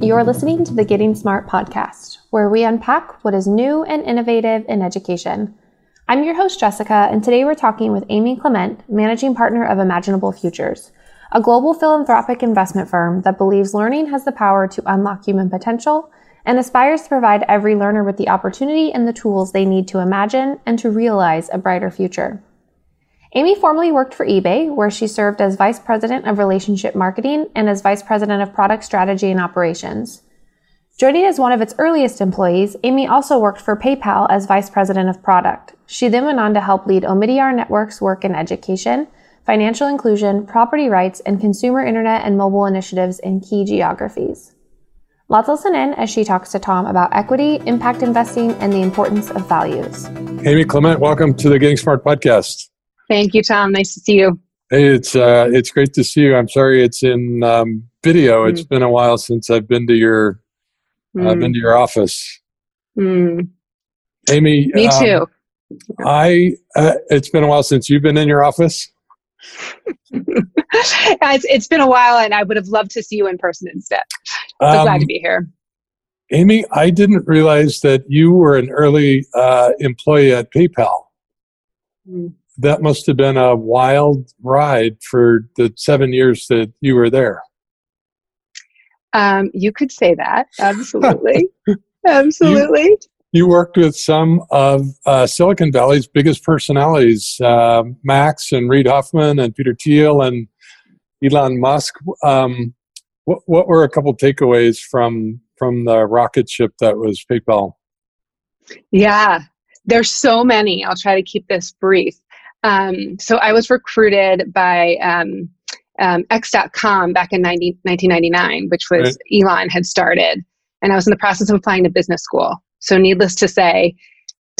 You're listening to the Getting Smart podcast, where we unpack what is new and innovative in education. I'm your host, Jessica, and today we're talking with Amy Klement, managing partner of Imaginable Futures, a global philanthropic investment firm that believes learning has the power to unlock human potential and aspires to provide every learner with the opportunity and the tools they need to imagine and to realize a brighter future. Amy formerly worked for eBay, where she served as Vice President of Relationship Marketing and as Vice President of Product Strategy and Operations. Joining as one of its earliest employees, Amy also worked for PayPal as Vice President of Product. She then went on to help lead Omidyar Network's work in education, financial inclusion, property rights, and consumer internet and mobile initiatives in key geographies. Let's listen in as she talks to Tom about equity, impact investing, and the importance of values. Amy Klement, welcome to the Getting Smart podcast. Thank you, Tom. Nice to see you. Hey, it's uh, it's great to see you. I'm sorry it's in um, video. Mm. It's been a while since I've been to your mm. I've been to your office. Mm. Amy, me um, too. I uh, it's been a while since you've been in your office. it's, it's been a while, and I would have loved to see you in person instead. So um, glad to be here. Amy, I didn't realize that you were an early uh, employee at PayPal. That must have been a wild ride for the seven years that you were there. Um, you could say that. Absolutely. Absolutely. You, you, worked with some of uh, Silicon Valley's biggest personalities, uh, Max and Reid Hoffman and Peter Thiel and Elon Musk. Um, what, what were a couple takeaways from from the rocket ship that was PayPal? Yeah, there's so many. I'll try to keep this brief. Um, so I was recruited by um, um, X.com back in 90, 1999, which was right. Elon had started. And I was in the process of applying to business school. So, needless to say,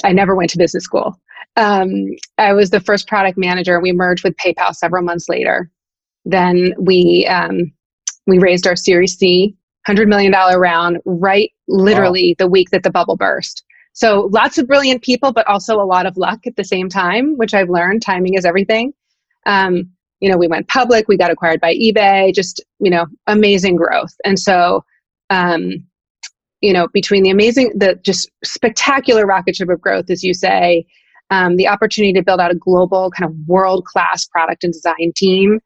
I never went to business school. Um, I was the first product manager. We merged with PayPal several months later. Then we um, we raised our Series C, hundred million dollar round, right literally wow. the week that the bubble burst. So lots of brilliant people, but also a lot of luck at the same time, which I've learned timing is everything. Um, you know, we went public, we got acquired by eBay, just, you know, amazing growth. And so, um, you know, between the amazing, the just spectacular rocket ship of growth, as you say, um, the opportunity to build out a global kind of world class product and design team,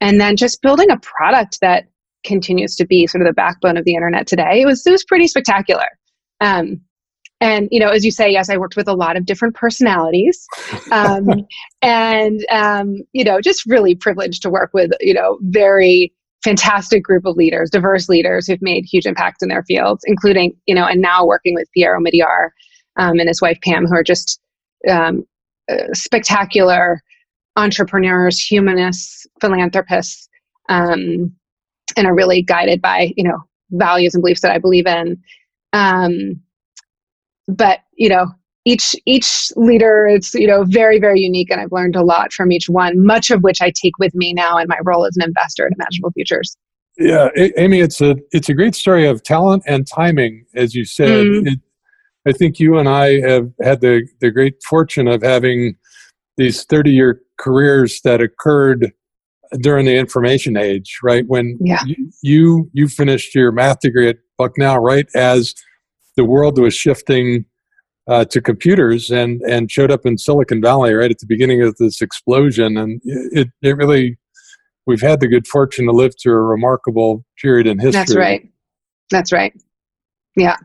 and then just building a product that continues to be sort of the backbone of the internet today. It was it was pretty spectacular. Um, and you know as you say yes i worked with a lot of different personalities. Um, and um, you know just really privileged to work with you know very fantastic group of leaders diverse leaders who've made huge impacts in their fields including you know and now working with pierre omidyar um, and his wife pam who are just um, uh, spectacular entrepreneurs humanists philanthropists um, and are really guided by you know values and beliefs that i believe in. Um, but you know each each leader it's you know very very unique and i've learned a lot from each one much of which i take with me now in my role as an investor at imaginable futures yeah amy it's a it's a great story of talent and timing as you said mm. it, i think you and i have had the the great fortune of having these 30 year careers that occurred during the information age right when yeah. you, you you finished your math degree at bucknell right as the world was shifting uh, to computers and and showed up in Silicon Valley right at the beginning of this explosion, and it it really we've had the good fortune to live through a remarkable period in history. That's right. That's right. Yeah,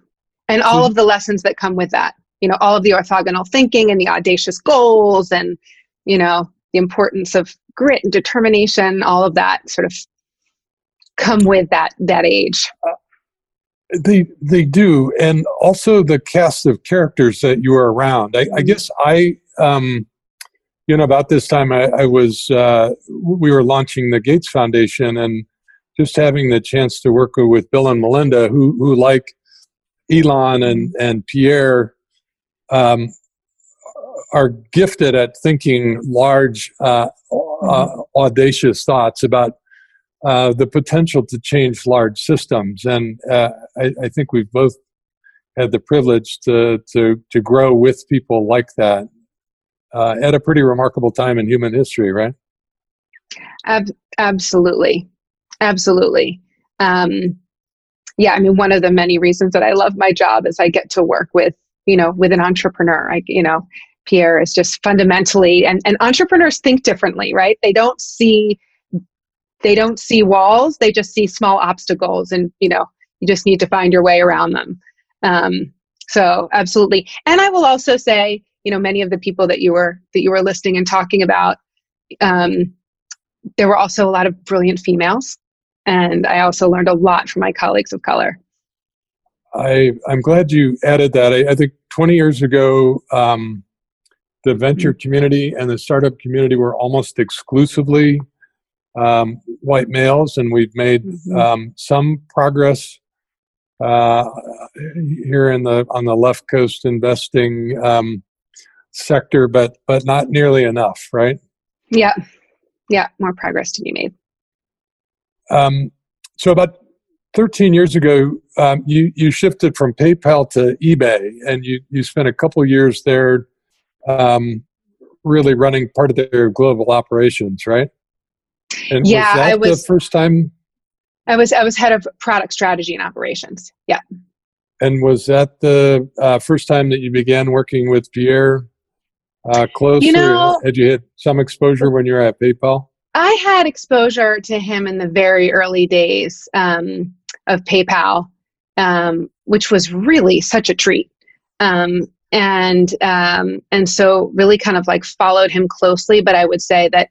and all of the lessons that come with that. You know, all of the orthogonal thinking and the audacious goals, and you know the importance of grit and determination. All of that sort of come with that that age. Uh, they they do, and also the cast of characters that you are around. I, I mm-hmm. guess I, um, you know, about this time I, I was uh, we were launching the Gates Foundation, and just having the chance to work with Bill and Melinda, who who like Elon and mm-hmm. and Pierre, um, are gifted at thinking large, uh, uh, mm-hmm. audacious thoughts about uh, the potential to change large systems. And uh, I, I, think we've both had the privilege to, to, to grow with people like that uh, at a pretty remarkable time in human history, right? Ab- absolutely. Absolutely. Um, yeah, I mean, one of the many reasons that I love my job is I get to work with, you know, with an entrepreneur. I, you know, Pierre is just fundamentally, and, and entrepreneurs think differently, right? They don't see, they don't see walls. They just see small obstacles, and you know, you just need to find your way around them. Um, so absolutely, and I will also say, you know, many of the people that you were that you were listing and talking about, um, there were also a lot of brilliant females and I also learned a lot from my colleagues of color. I, I'm glad you added that. I, I think 20 years ago, um, the venture mm-hmm. community and the startup community were almost exclusively um, white males, and we've made mm-hmm. um, some progress uh, here in the on the left coast investing um, sector, but but not nearly enough, right? Yeah, yeah, more progress to be made. Um, so about 13 years ago, um, you you shifted from PayPal to eBay, and you you spent a couple years there, um, really running part of their global operations, right? And yeah, was I was the first time. I was I was head of product strategy and operations. Yeah. And was that the uh, first time that you began working with Pierre uh, close? You know, had you had some exposure when you were at PayPal? I had exposure to him in the very early days um, of PayPal, um, which was really such a treat. Um, and um, and so really kind of like followed him closely. But I would say that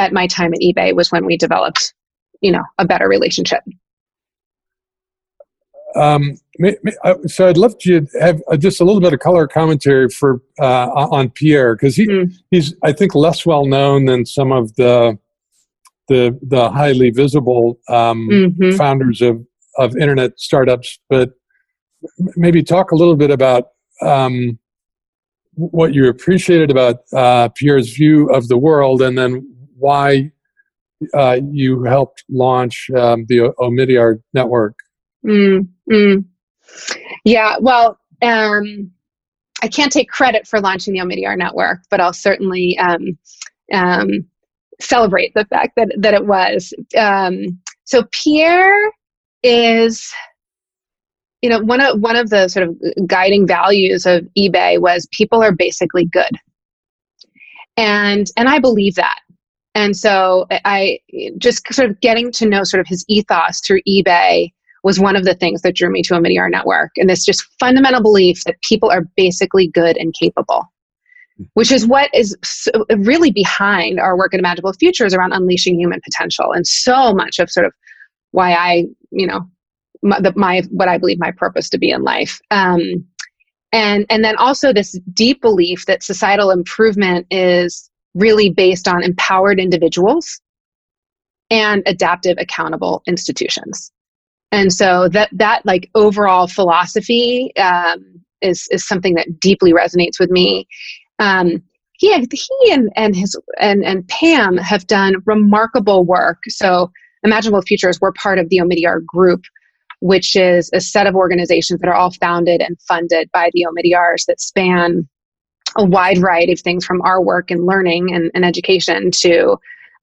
at my time at eBay was when we developed, you know, a better relationship. Um, so I'd love to have uh, just a little bit of color commentary for uh, on Pierre because he mm. he's I think less well known than some of the the the highly visible um, mm-hmm. founders of of internet startups, but maybe talk a little bit about um, what you appreciated about uh, Pierre's view of the world, and then why uh, you helped launch um, the Omidyar network. Mm-hmm. Yeah, well, um, I can't take credit for launching the Omidyar network, but I'll certainly um, um, celebrate the fact that that it was. Um, so Pierre is, you know, one of one of the sort of guiding values of eBay was people are basically good, and and I believe that. And so I just sort of getting to know sort of his ethos through eBay was one of the things that drew me to a Omidyar Network, and this just fundamental belief that people are basically good and capable which is what is really behind our work at Imaginable Futures around unleashing human potential. And so much of sort of why I, you know, my, the, my what I believe my purpose to be in life. Um, and and then also this deep belief that societal improvement is really based on empowered individuals and adaptive accountable institutions and so that that like overall philosophy um, is is something that deeply resonates with me um, he he and, and his and, and Pam have done remarkable work. So Imaginable Futures, we're part of the Omidyar Group, which is a set of organizations that are all founded and funded by the Omidyars that span a wide variety of things from our work and learning and, and education to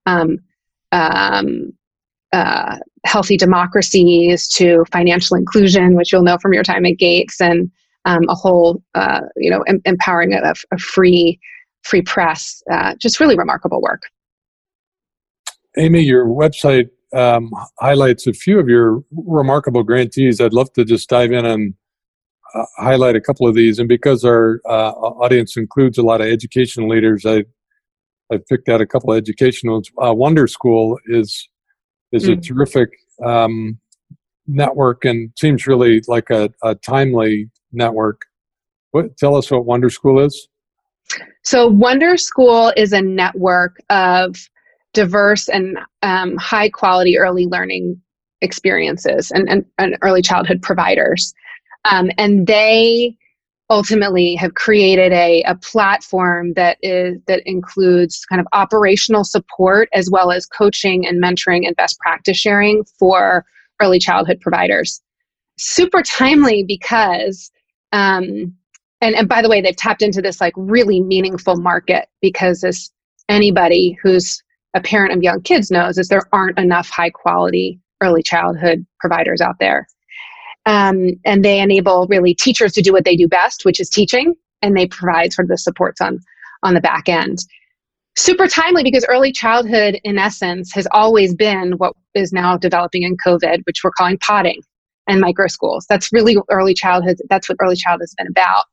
um, um, uh, healthy democracies to financial inclusion, which you'll know from your time at Gates, and um, a whole, uh, you know, em- empowering a, a, free, free press. Uh, just really remarkable work. Amy, your website um, highlights a few of your remarkable grantees. I'd love to just dive in and uh, highlight a couple of these. And because our uh, audience includes a lot of education leaders, I I picked out a couple of educational. Uh, Wonder School is is mm. a terrific um, network and seems really like a, a timely network. What, tell us what Wonder School is. So, Wonder School is a network of diverse and um, high quality early learning experiences and, and, and early childhood providers. Um, and they ultimately have created a, a platform that is that includes kind of operational support as well as coaching and mentoring and best practice sharing for early childhood providers. Super timely because um, and, and by the way they've tapped into this like really meaningful market because as anybody who's a parent of young kids knows is there aren't enough high quality early childhood providers out there Um, and they enable really teachers to do what they do best, which is teaching, and they provide sort of the supports on on the back end. Super timely because early childhood, in essence, has always been what is now developing in COVID, which we're calling podding and micro schools. That's really early childhood. That's what early childhood has been about.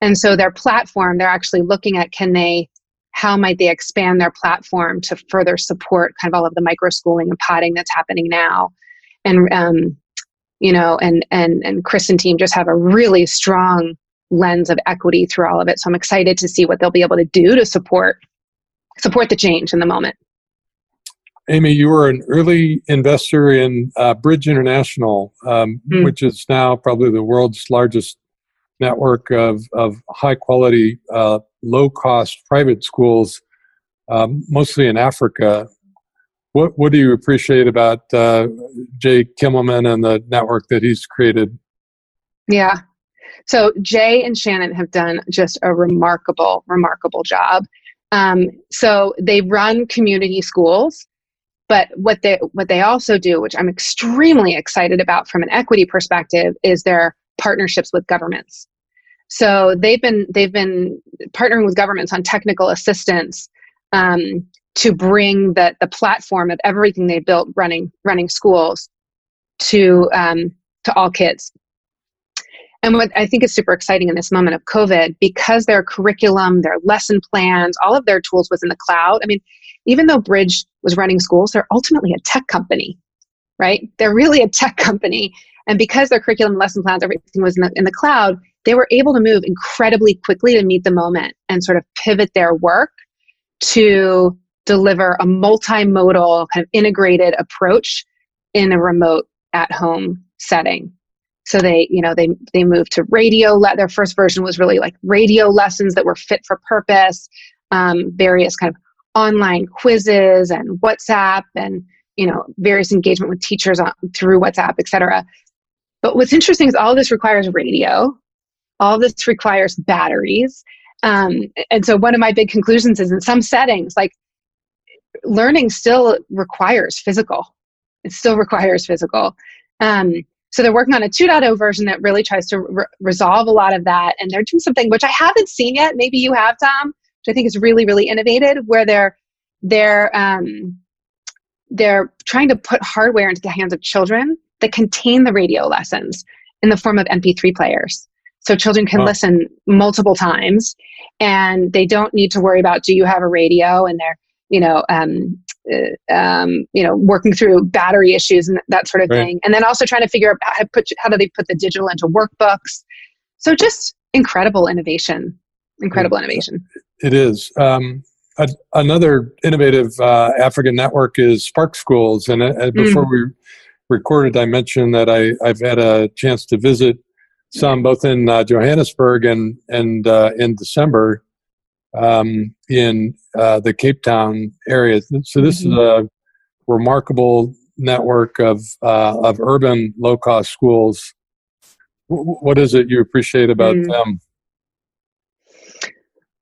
And so their platform, they're actually looking at can they, how might they expand their platform to further support kind of all of the micro schooling and podding that's happening now. And um, you know, and and and Chris and team just have a really strong lens of equity through all of it. So I'm excited to see what they'll be able to do to support support the change in the moment. Amy, you were an early investor in uh, Bridge International, um, mm. which is now probably the world's largest network of, of high quality, uh, low cost private schools, um, mostly in Africa. What, what do you appreciate about uh, Jay Kimmelman and the network that he's created? Yeah. So Jay and Shannon have done just a remarkable, remarkable job. Um, so they run community schools, but what they what they also do, which I'm extremely excited about from an equity perspective, is their partnerships with governments. So they've been they've been partnering with governments on technical assistance um, to bring the the platform of everything they built running running schools to um, to all kids. And what I think is super exciting in this moment of COVID, because their curriculum, their lesson plans, all of their tools was in the cloud. I mean, even though Bridge was running schools, they're ultimately a tech company, right? They're really a tech company. And because their curriculum, lesson plans, everything was in the, in the cloud, they were able to move incredibly quickly to meet the moment and sort of pivot their work to deliver a multimodal kind of integrated approach in a remote at home setting. So they you know they they moved to radio. Their first version was really like radio lessons that were fit for purpose um, various kind of online quizzes and whatsapp and you know various engagement with teachers on, through whatsapp etc but what's interesting is all this requires radio. All this requires batteries. Um, and so one of my big conclusions is in some settings like learning still requires physical. It still requires physical. Um, so they're working on a 2.0 version that really tries to re- resolve a lot of that and they're doing something which i haven't seen yet. Maybe you have tom which i think is really really innovative where they're they're um, they're trying to put hardware into the hands of children that contain the radio lessons in the form of mp3 players. So children can oh. listen multiple times and they don't need to worry about do you have a radio? And they're you know um, uh, um, you know working through battery issues and that sort of right. thing. And then also trying to figure out how, put, how do they put the digital into workbooks. So just incredible innovation. Incredible innovation. It is. Um, a, another innovative uh, african network is spark schools. And uh, before mm. we recorded i mentioned that I, i've had a chance to visit some both in uh, Johannesburg and and uh, in December um, in uh, the Cape Town area. So this mm-hmm. is a remarkable network of uh, of urban low cost schools. W- what is it you appreciate about mm. them?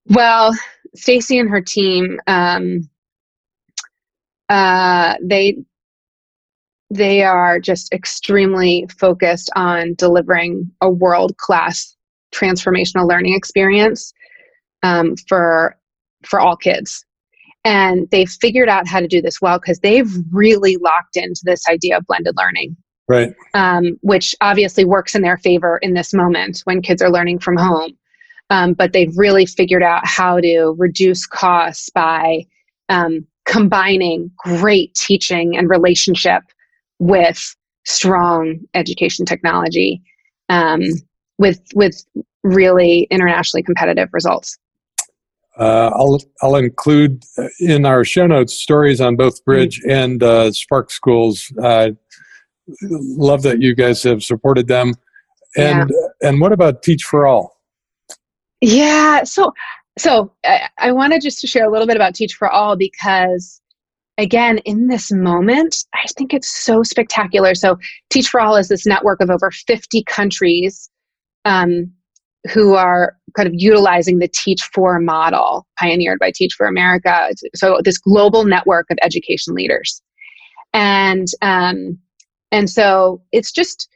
Well, Stacy and her team, um, uh, they they are just extremely focused on delivering a world class transformational learning experience um, for for all kids. And they've figured out how to do this well because they've really locked into this idea of blended learning. Right. Um, which obviously works in their favor in this moment when kids are learning from home. Um, but they've really figured out how to reduce costs by um, combining great teaching and relationship with strong education technology um, with with really internationally competitive results. Uh, I'll I'll include in our show notes stories on both Bridge mm-hmm. and uh, Spark Schools. Uh, love that you guys have supported them. And yeah. and what about Teach for All? Yeah, so so I, I wanted just to share a little bit about Teach for All because again, in this moment, I think it's so spectacular. So, Teach for All is this network of over 50 countries um, who are kind of utilizing the Teach for model pioneered by Teach for America. So, this global network of education leaders. And, um, and so it's just,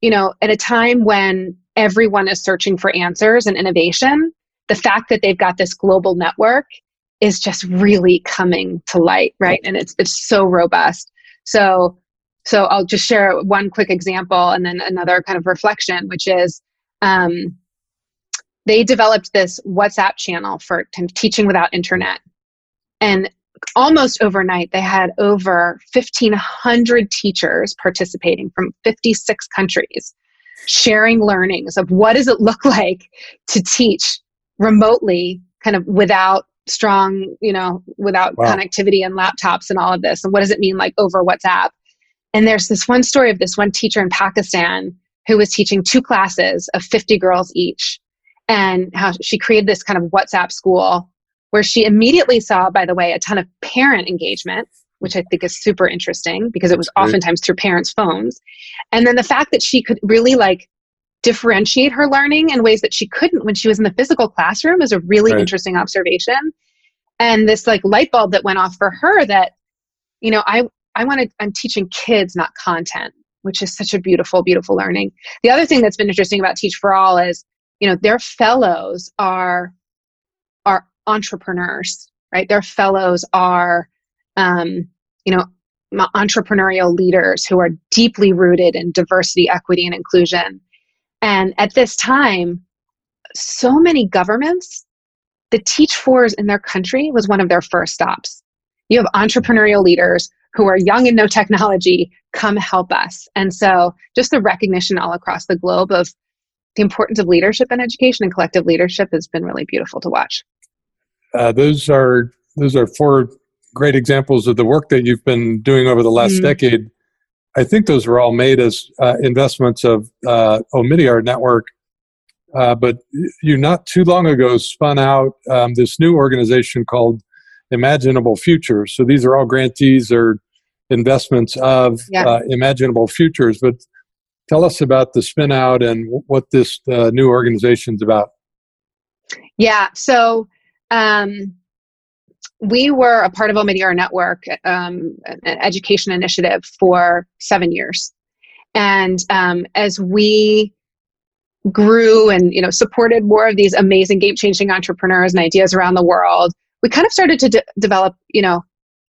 you know, at a time when everyone is searching for answers and innovation, the fact that they've got this global network is just really coming to light, right? And it's it's so robust. So so I'll just share one quick example and then another kind of reflection, which is um, they developed this WhatsApp channel for teaching without internet. And almost overnight, they had over 1,500 teachers participating from 56 countries sharing learnings of what does it look like to teach remotely kind of without strong you know without wow. connectivity and laptops and all of this and what does it mean like over whatsapp and there's this one story of this one teacher in pakistan who was teaching two classes of 50 girls each and how she created this kind of whatsapp school where she immediately saw by the way a ton of parent engagement which i think is super interesting because it was oftentimes through parents phones. And then the fact that she could really like differentiate her learning in ways that she couldn't when she was in the physical classroom is a really right. interesting observation. And this like light bulb that went off for her that you know i i want to i'm teaching kids not content which is such a beautiful beautiful learning. The other thing that's been interesting about teach for all is you know their fellows are are entrepreneurs right their fellows are um, you know entrepreneurial leaders who are deeply rooted in diversity equity and inclusion and at this time, so many governments, the Teach Fors in their country was one of their first stops. You have entrepreneurial leaders who are young and know technology, come help us. And so just the recognition all across the globe of the importance of leadership in education and collective leadership has been really beautiful to watch. Uh, those are those are four great examples of the work that you've been doing over the last mm-hmm. decade I think those were all made as uh, investments of uh, Omidyar Network. Uh, but you not too long ago spun out um, this new organization called Imaginable Futures. So these are all grantees or investments of yeah. uh, Imaginable Futures. But tell us about the spin out and what this uh, new organization is about. Yeah. So um, we were a part of Omidyar Network, um, an education initiative for seven years. And um, as we grew and you know supported more of these amazing game changing entrepreneurs and ideas around the world, we kind of started to de- develop you know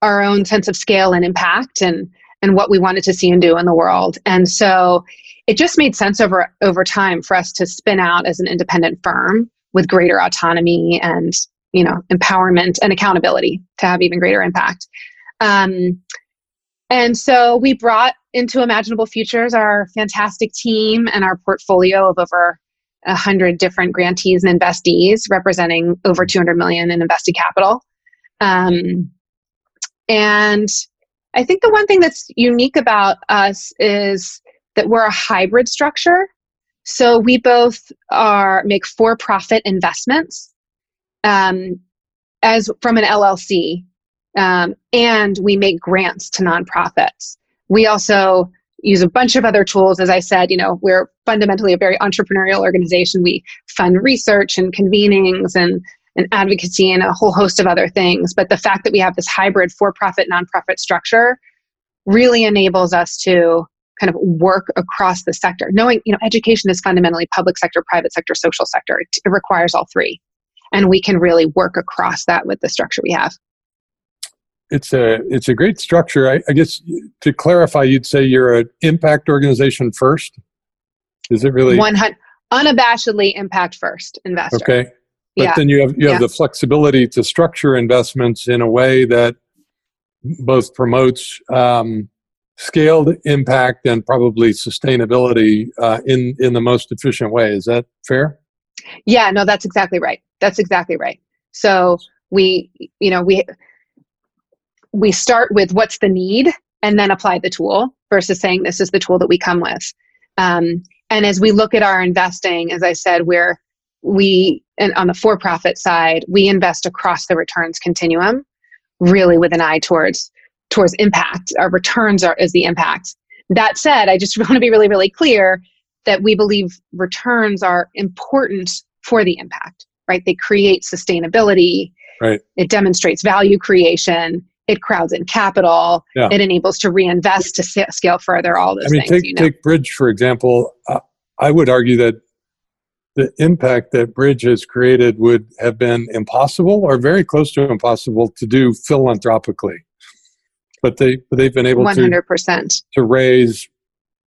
our own sense of scale and impact and and what we wanted to see and do in the world. And so it just made sense over over time for us to spin out as an independent firm with greater autonomy and you know empowerment and accountability to have even greater impact. Um, and so we brought into imaginable futures our fantastic team and our portfolio of over 100 different grantees and investees representing over 200 million in invested capital. Um, and i think the one thing that's unique about us is that we're a hybrid structure so we both are make for-profit investments um, as from an LLC, um, and we make grants to nonprofits. We also use a bunch of other tools. As I said, you know, we're fundamentally a very entrepreneurial organization. We fund research and convenings and, and advocacy and a whole host of other things. But the fact that we have this hybrid for profit nonprofit structure really enables us to kind of work across the sector. Knowing you know education is fundamentally public sector private sector social sector. It, it requires all three. And we can really work across that with the structure we have. It's a it's a great structure. I, I, guess to clarify you'd say you're an impact organization first? Is it really? 100 unabashedly impact first investor. Okay. But yeah. then you have you have yeah. the flexibility to structure investments in a way that both promotes um, scaled impact and probably sustainability uh, in in the most efficient way is that fair yeah, no, that's exactly right. That's exactly right. So we, you know, we we start with what's the need and then apply the tool versus saying this is the tool that we come with. Um, and as we look at our investing, as I said, we're we and on the for-profit side, we invest across the returns continuum, really with an eye towards towards impact. Our returns are is the impact. That said, I just want to be really, really clear that we believe returns are important for the impact, right? They create sustainability. Right. It demonstrates value creation it crowds in capital, Yeah. it enables to reinvest to scale further. All those I mean, things, take you know. take Bridge for example. Uh, I would argue that the impact that Bridge has created would have been impossible or very close to impossible to do philanthropically. But they but they've been able One to hundred percent. to raise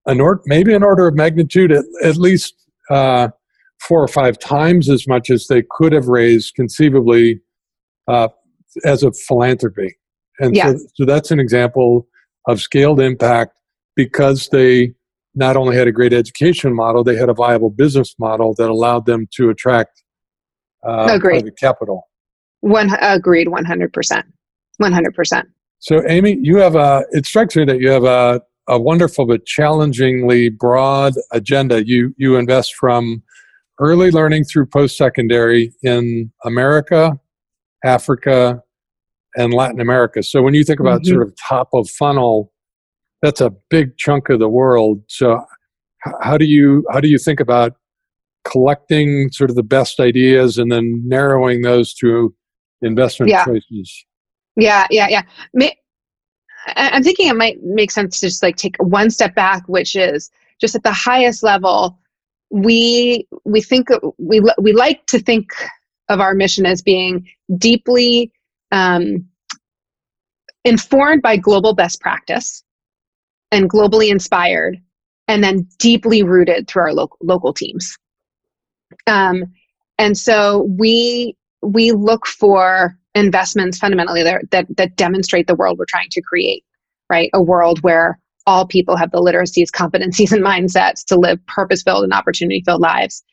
an or maybe an order of magnitude at, at least uh, four or five times as much as they could have raised conceivably uh, as a philanthropy. And Yeah. so, so that's an example of scaled impact because they not only had a great education model, they had a viable business model that allowed them to attract uh, Agreed. private capital. One agreed. One hundred percent. One hundred percent. So, Amy, you have a. It strikes me that you have a, a wonderful but challengingly broad agenda. You you invest from early learning through post secondary in America, Africa, and Latin America. So, when you think about Mhm. sort of top of funnel, that's a big chunk of the world. So, how do you how do you think about collecting sort of the best ideas and then narrowing those to investment Yeah. choices? Yeah, yeah, yeah. May, I'm thinking it might make sense to just like take one step back, which is just at the highest level. We we think we we like to think of our mission as being deeply um, informed by global best practice and globally inspired, and then deeply rooted through our local local teams. Um, and so we we look for investments fundamentally that, that that demonstrate the world we're trying to create right? A world where all people have the literacies competencies and mindsets to live purpose-filled and opportunity-filled lives.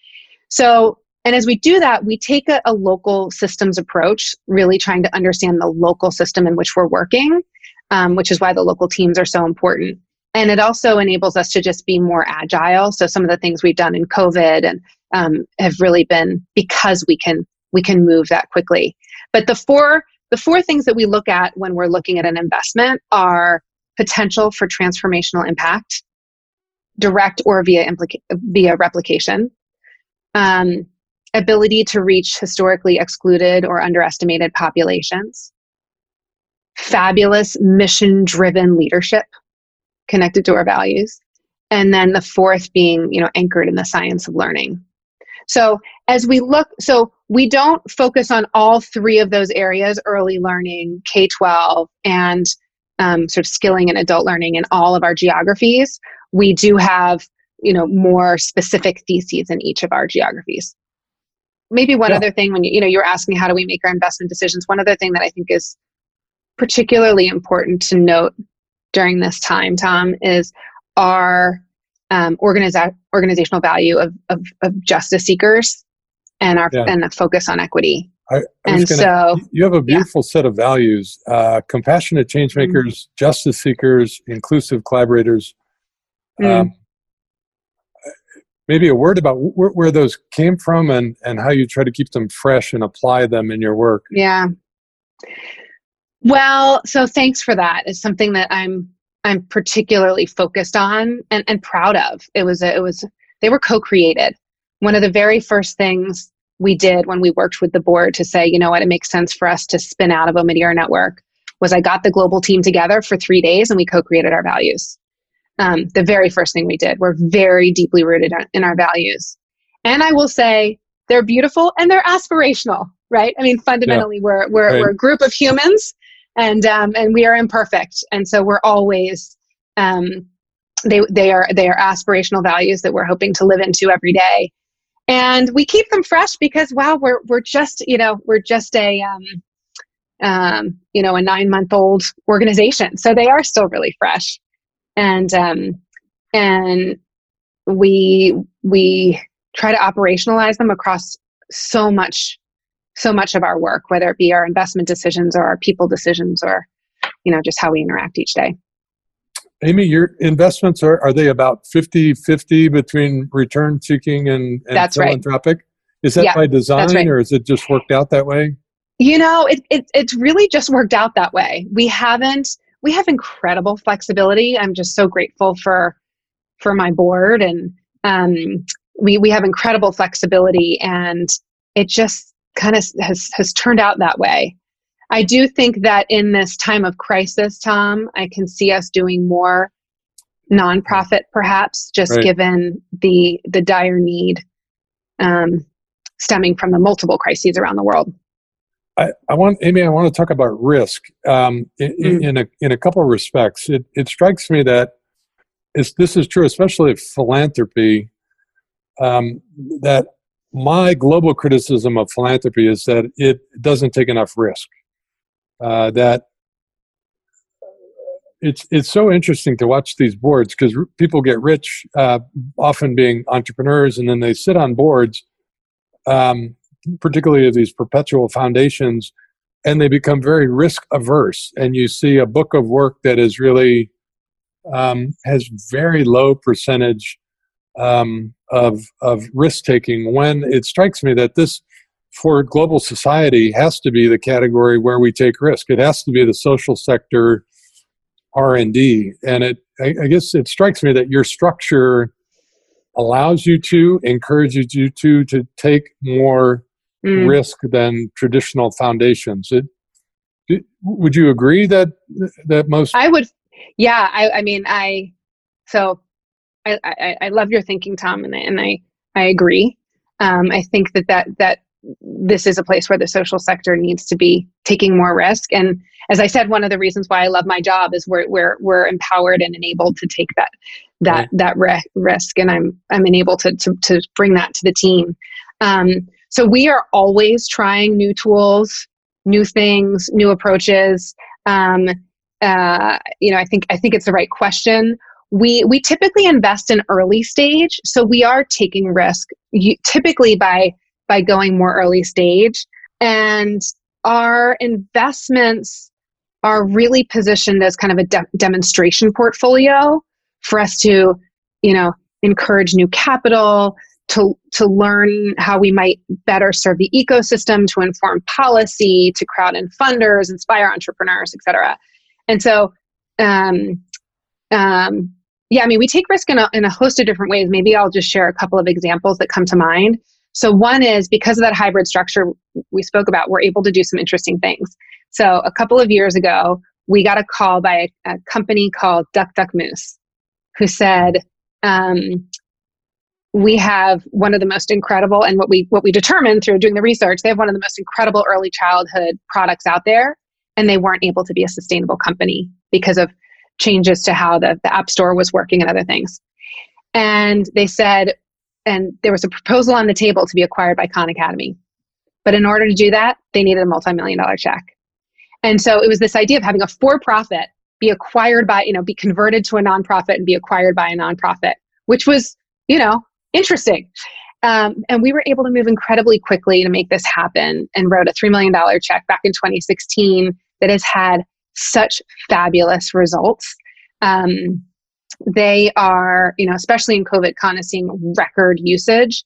So and as we do that we take a, a local systems approach really trying to understand the local system in which we're working um, which is why the local teams are so important. And it also enables us to just be more agile. So some of the things we've done in covid and um, have really been because we can we can move that quickly but the four the four things that we look at when we're looking at an investment are potential for transformational impact, direct or via implica- via replication, um, ability to reach historically excluded or underestimated populations, fabulous mission driven leadership connected to our values, and then the fourth being you know anchored in the science of learning. So as we look, so we don't focus on all three of those areas early learning, K 12, and um, sort of skilling and adult learning in all of our geographies. We do have you know more specific theses in each of our geographies. Maybe one Yeah. other thing when you, you know you're asking how do we make our investment decisions. One other thing that I think is particularly important to note during this time, Tom, is our um, organiza- organizational value of, of, of justice seekers and our Yeah. and a focus on equity. I, I And gonna- so, you have a beautiful set of values uh, compassionate change Mm-hmm. makers justice seekers inclusive collaborators Mm. um, maybe a word about where, where those came from and, and how you try to keep them fresh and apply them in your work yeah. Well, so thanks for that. It's something that I'm I'm particularly focused on and, and proud of. It was a, it was they were co-created. One of the very first things we did when we worked with the board to say, you know what, it makes sense for us to spin out of Omidyar Network was I got the global team together for three days and we co-created our values. Um, the very first thing we did. We're very deeply rooted in our values. And I will say they're beautiful and they're aspirational, right? I mean, fundamentally, we're, we're, Right. we're a group of humans and, um, and we are imperfect. And so we're always, um, they, they are, they are aspirational values that we're hoping to live into every day. And we keep them fresh because, wow, we're, we're just, you know, we're just a, um, um, you know, a nine month old organization. So they are still really fresh. And, um, and we, we try to operationalize them across so much, so much of our work, whether it be our investment decisions or our people decisions or, you know, just how we interact each day. amy your investments are, are they about 50-50 between return seeking and, and That's right. philanthropic is that Yeah, by design right. or is it just worked out that way You know, it, it it's really just worked out that way. We haven't we have incredible flexibility. I'm just so grateful for for my board and um we we have incredible flexibility and it just kind of has has turned out that way. I do think that in this time of crisis, Tom, I can see us doing more nonprofit, perhaps, just right. given the the dire need um, stemming from the multiple crises around the world. I, I want Amy. I want to talk about risk um, in, mm. in, a in a couple of respects. It it strikes me that this is true, especially of philanthropy. Um, that my global criticism of philanthropy is that it doesn't take enough risk. Uh, that it's it's so interesting to watch these boards because r- people get rich, uh, often being entrepreneurs, and then they sit on boards, um, particularly of these perpetual foundations, and they become very risk averse. And you see a book of work that is really um, has very low percentage um, of of risk taking. When it strikes me that this for global society has to be the category where we take risk. It has to be the social sector r&d and it I, I, guess it strikes me that your structure allows you to encourages you to to take more mm. risk than traditional foundations it, it, would you agree that that most i would yeah i, I mean i so I, I, I love your thinking tom and, and i i agree um, i think that that that this is a place where the social sector needs to be taking more risk. And as I said, one of the reasons why I love my job is we're we're, we're empowered and enabled to take that that right. that re- risk, and I'm I'm enabled to, to to bring that to the team. Um, so we are always trying new tools, new things, new approaches. Um, uh, you know, I think I think it's the right question. We we typically invest in early stage, so we are taking risk. You, typically by by going more early stage. And our investments are really positioned as kind of a de- demonstration portfolio for us to, you know, encourage new capital, to, to learn how we might better serve the ecosystem, to inform policy, to crowd in funders, inspire entrepreneurs, etc. And so, um, um, yeah, I mean, we take risk in a, in a host of different ways. Maybe I'll just share a couple of examples that come to mind. So, one is because of that hybrid structure we spoke about, we're able to do some interesting things. So, a couple of years ago, we got a call by a, a company called Duck Duck Moose who said, um, we have one of the most incredible and what we what we determined through doing the research they have one of the most incredible early childhood products out there and they weren't able to be a sustainable company because of changes to how the, the app store was working and other things and they said and there was a proposal on the table to be acquired by Khan Academy. But in order to do that, they needed a multi-million dollar check. And so it was this idea of having a for-profit be acquired by, you know, be converted to a nonprofit and be acquired by a nonprofit, which was, you know, interesting. Um, and we were able to move incredibly quickly to make this happen and wrote a $3 million check back in 2016 that has had such fabulous results. Um, they are, you know, especially in COVID, Khan is seeing record usage.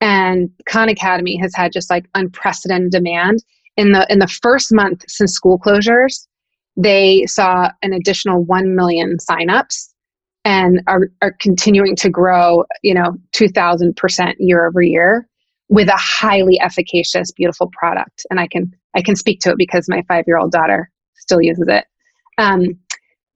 And Khan Academy has had just like unprecedented demand. In the in the first month since school closures, they saw an additional 1 million signups and are, are continuing to grow, you know, 2000% year over year with a highly efficacious, beautiful product. And I can I can speak to it because my five year old daughter still uses it. Um,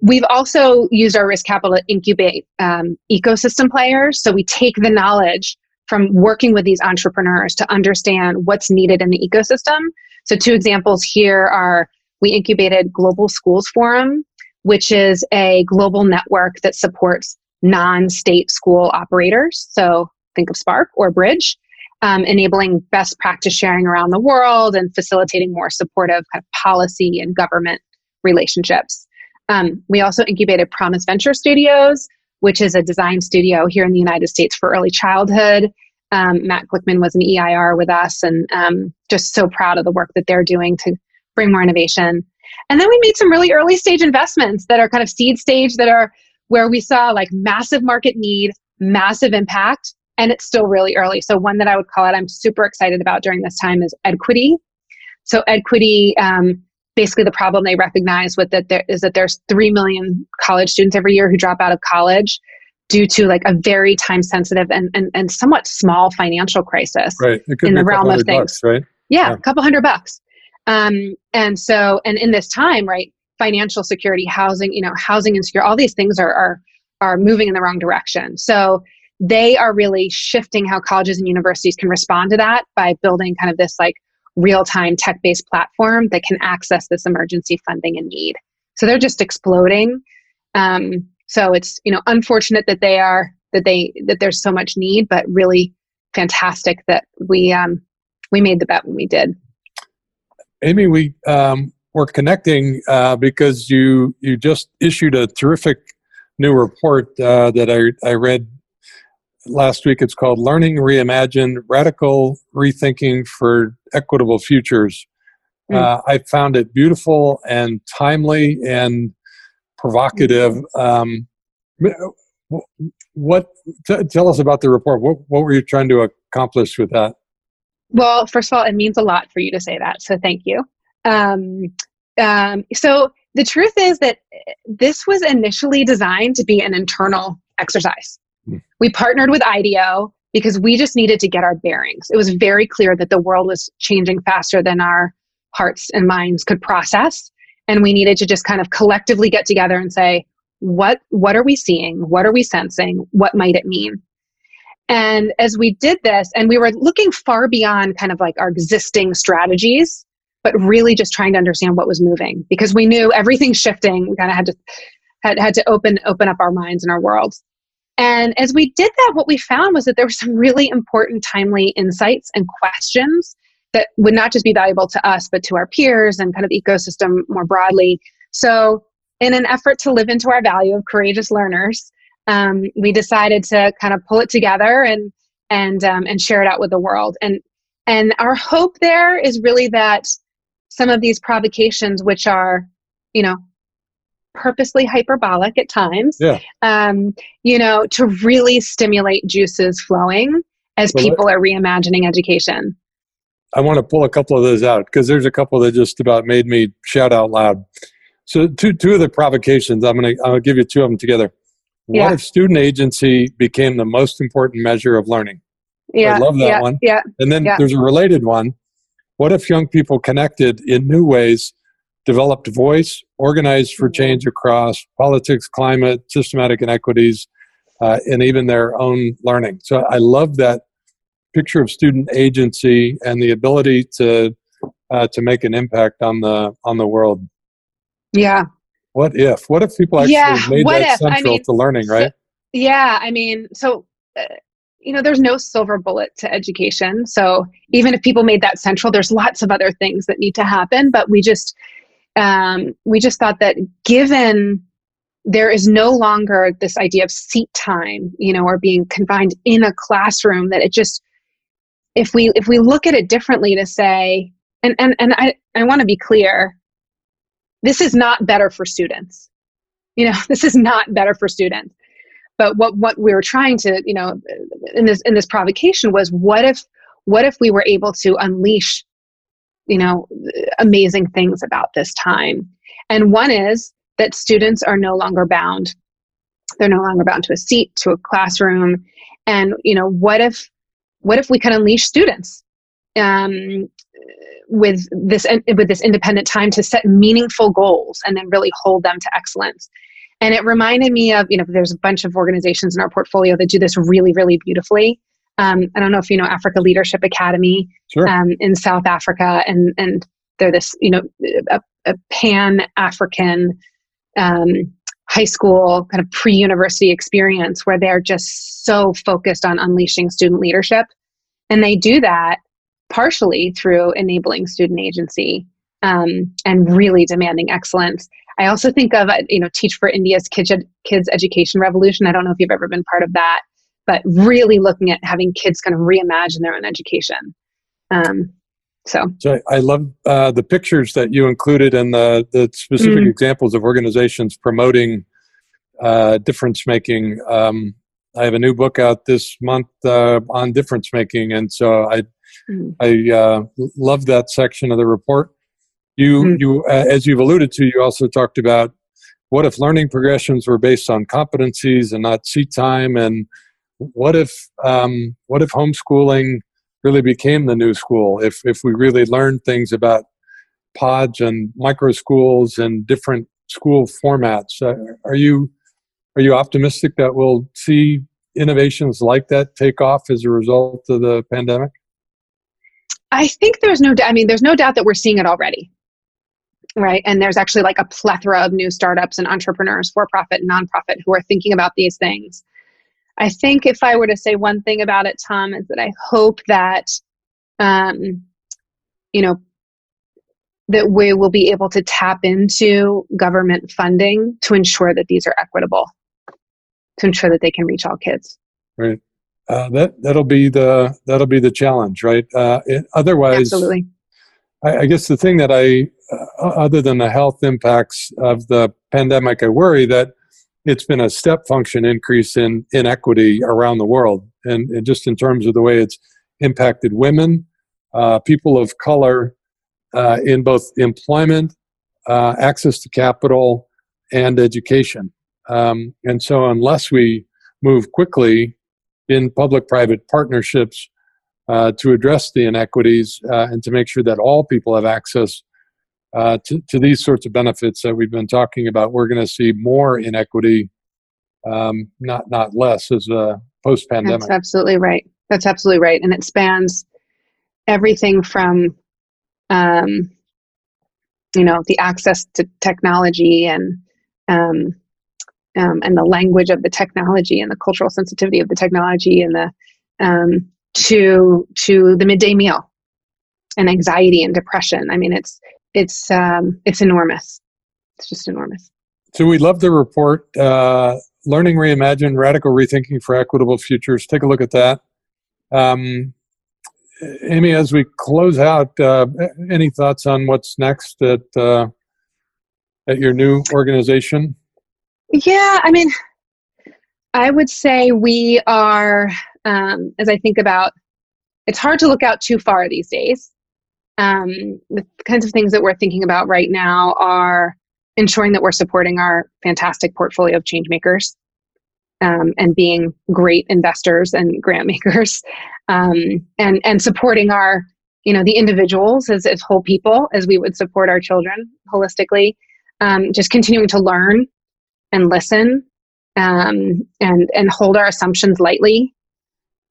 We've also used our risk capital to incubate um, ecosystem players. So we take the knowledge from working with these entrepreneurs to understand what's needed in the ecosystem. So, two examples here are we incubated Global Schools Forum, which is a global network that supports non state school operators. So, think of Spark or Bridge, um, enabling best practice sharing around the world and facilitating more supportive kind of policy and government relationships. Um, we also incubated Promise Venture Studios, which is a design studio here in the United States for early childhood. Um, Matt Glickman was an EIR with us, and um, just so proud of the work that they're doing to bring more innovation. And then we made some really early stage investments that are kind of seed stage that are where we saw like massive market need, massive impact, and it's still really early. So one that I would call it, I'm super excited about during this time is Edquity. So Edquity um, basically the problem they recognize with that there is that there's 3 million college students every year who drop out of college due to like a very time sensitive and, and, and somewhat small financial crisis right. in the realm of things bucks, right yeah, yeah, a couple hundred bucks Um, and so, and in this time, right, financial security, housing, you know, housing insecure, all these things are, are, are moving in the wrong direction. So they are really shifting how colleges and universities can respond to that by building kind of this like real-time tech-based platform that can access this emergency funding and need. So they're just exploding. Um, so it's you know unfortunate that they are that they that there's so much need, but really fantastic that we um, we made the bet when we did. Amy, we um, were connecting uh, because you you just issued a terrific new report uh, that I, I read last week. It's called Learning Reimagined Radical Rethinking for Equitable Futures. Mm. Uh, I found it beautiful and timely and provocative. Um, what t- tell us about the report? What, what were you trying to accomplish with that? Well, first of all, it means a lot for you to say that, so thank you. Um, um, so the truth is that this was initially designed to be an internal exercise. We partnered with IDEO because we just needed to get our bearings. It was very clear that the world was changing faster than our hearts and minds could process. And we needed to just kind of collectively get together and say, what, what are we seeing? What are we sensing? What might it mean? And as we did this, and we were looking far beyond kind of like our existing strategies, but really just trying to understand what was moving because we knew everything's shifting. We kind of had to had, had to open open up our minds and our worlds. And as we did that, what we found was that there were some really important, timely insights and questions that would not just be valuable to us, but to our peers and kind of ecosystem more broadly. So, in an effort to live into our value of courageous learners, um, we decided to kind of pull it together and and um, and share it out with the world. And and our hope there is really that some of these provocations, which are, you know, purposely hyperbolic at times, yeah. um, you know, to really stimulate juices flowing as well, people are reimagining education. I want to pull a couple of those out because there's a couple that just about made me shout out loud. So two two of the provocations, I'm gonna I'll give you two of them together. What yeah. if student agency became the most important measure of learning? Yeah, I love that yeah, one. Yeah. And then yeah. there's a related one. What if young people connected in new ways, developed voice, organized for mm-hmm. change across politics, climate, systematic inequities, uh, and even their own learning? So I love that picture of student agency and the ability to uh, to make an impact on the on the world. Yeah. What if? What if people actually yeah, made that if? central I mean, to learning, right? So, yeah, I mean, so uh, you know, there's no silver bullet to education. So even if people made that central, there's lots of other things that need to happen. But we just, um, we just thought that given there is no longer this idea of seat time, you know, or being confined in a classroom, that it just, if we if we look at it differently to say, and and and I I want to be clear, this is not better for students. You know, this is not better for students but what what we were trying to you know in this in this provocation was what if what if we were able to unleash you know amazing things about this time. And one is that students are no longer bound they're no longer bound to a seat to a classroom. And you know what if what if we could unleash students um, with this with this independent time to set meaningful goals and then really hold them to excellence? And it reminded me of, you know, there's a bunch of organizations in our portfolio that do this really, really beautifully. Um, I don't know if you know Africa Leadership Academy sure. um, in South Africa, and and they're this, you know, a, a pan African um, high school kind of pre-university experience where they're just so focused on unleashing student leadership, and they do that partially through enabling student agency um, and really demanding excellence. I also think of, uh, you know, Teach for India's kids, kids Education Revolution. I don't know if you've ever been part of that, but really looking at having kids kind of reimagine their own education. Um, so. so I love uh, the pictures that you included and the, the specific mm examples of organizations promoting uh, difference making. Um, I have a new book out this month uh, on difference making, and so I mm I uh, love that section of the report. You, mm-hmm. you, uh, as you've alluded to, you also talked about what if learning progressions were based on competencies and not seat time, and what if, um, what if homeschooling really became the new school? If if we really learned things about pods and micro schools and different school formats. Uh, are you are you optimistic that we'll see innovations like that take off as a result of the pandemic? I think there's no. I mean, there's no doubt that we're seeing it already, right? And there's actually like a plethora of new startups and entrepreneurs, for profit and nonprofit, who are thinking about these things. I think if I were to say one thing about it, Tom, is that I hope that, um, you know, that we will be able to tap into government funding to ensure that these are equitable, to ensure that they can reach all kids. Right. Uh, that that'll be the that'll be the challenge, right? Uh, it, otherwise, absolutely. I, I, guess the thing that I, uh, other than the health impacts of the pandemic, I worry that it's been a step function increase in inequity around the world, and, and just in terms of the way it's impacted women, uh, people of color, uh, in both employment, uh, access to capital, and education. Um, and so, unless we move quickly in public private partnerships uh, to address the inequities uh, and to make sure that all people have access uh, to, to, these sorts of benefits that we've been talking about, we're going to see more inequity, um, not not less, as a post pandemic. That's absolutely right. That's absolutely right, and it spans everything from, um, you know, the access to technology and um, um, and the language of the technology and the cultural sensitivity of the technology and the um, to to the midday meal and anxiety and depression. I mean, it's it's um, it's enormous. It's just enormous. So we love the report, uh, "Learning Reimagined: Radical Rethinking for Equitable Futures." Take a look at that. Um, Amy, as we close out, uh, any thoughts on what's next at uh, at your new organization? Yeah, I mean, I would say we are, um, as I think about, it's hard to look out too far these days. Um, the kinds of things that we're thinking about right now are ensuring that we're supporting our fantastic portfolio of change makers um, and being great investors and grant makers um, and and supporting our you know the individuals as, as whole people as we would support our children holistically um, just continuing to learn and listen um, and and hold our assumptions lightly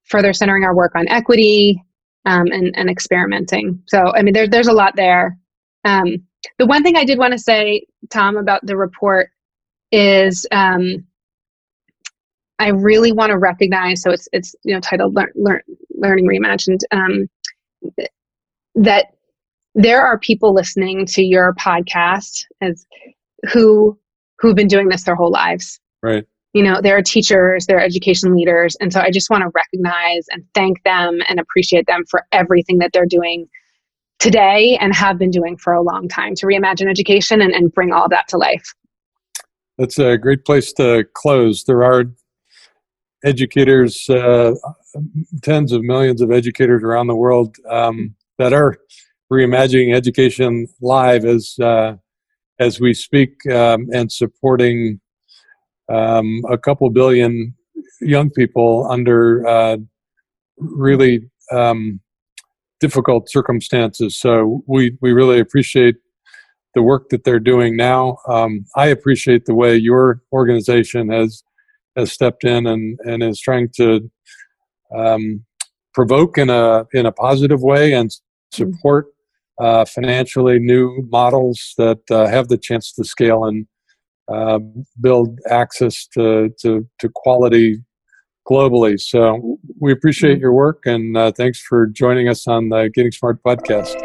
further centering our work on equity um, and, and experimenting so i mean there, there's a lot there um, the one thing i did want to say tom about the report is um, i really want to recognize so it's it's you know titled learn, learn, learning reimagined um, that there are people listening to your podcast as who who've been doing this their whole lives. Right. You know, there are teachers, there are education leaders. And so I just want to recognize and thank them and appreciate them for everything that they're doing today and have been doing for a long time to reimagine education and, and bring all that to life. That's a great place to close. There are educators, uh, tens of millions of educators around the world um, that are reimagining education live as uh, as we speak um, and supporting um, a couple billion young people under uh, really um, difficult circumstances. So we, we really appreciate the work that they're doing now. Um, I appreciate the way your organization has has stepped in and, and is trying to um, provoke in a in a positive way and support uh, financially new models that uh, have the chance to scale and uh, build access to, to, to, quality globally. So we appreciate your work and uh, thanks for joining us on the Getting Smart podcast.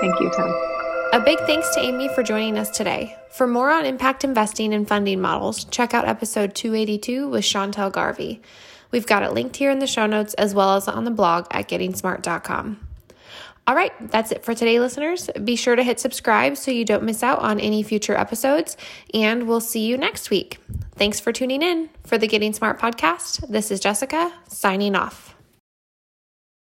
Thank you, Tom. A big thanks to Amy for joining us today. For more on impact investing and funding models, check out episode 282 with Chantel Garvey. We've got it linked here in the show notes as well as on the blog at gettingsmart.com. All right, that's it for today, listeners. Be sure to hit subscribe so you don't miss out on any future episodes, and we'll see you next week. Thanks for tuning in for the Getting Smart podcast. This is Jessica signing off.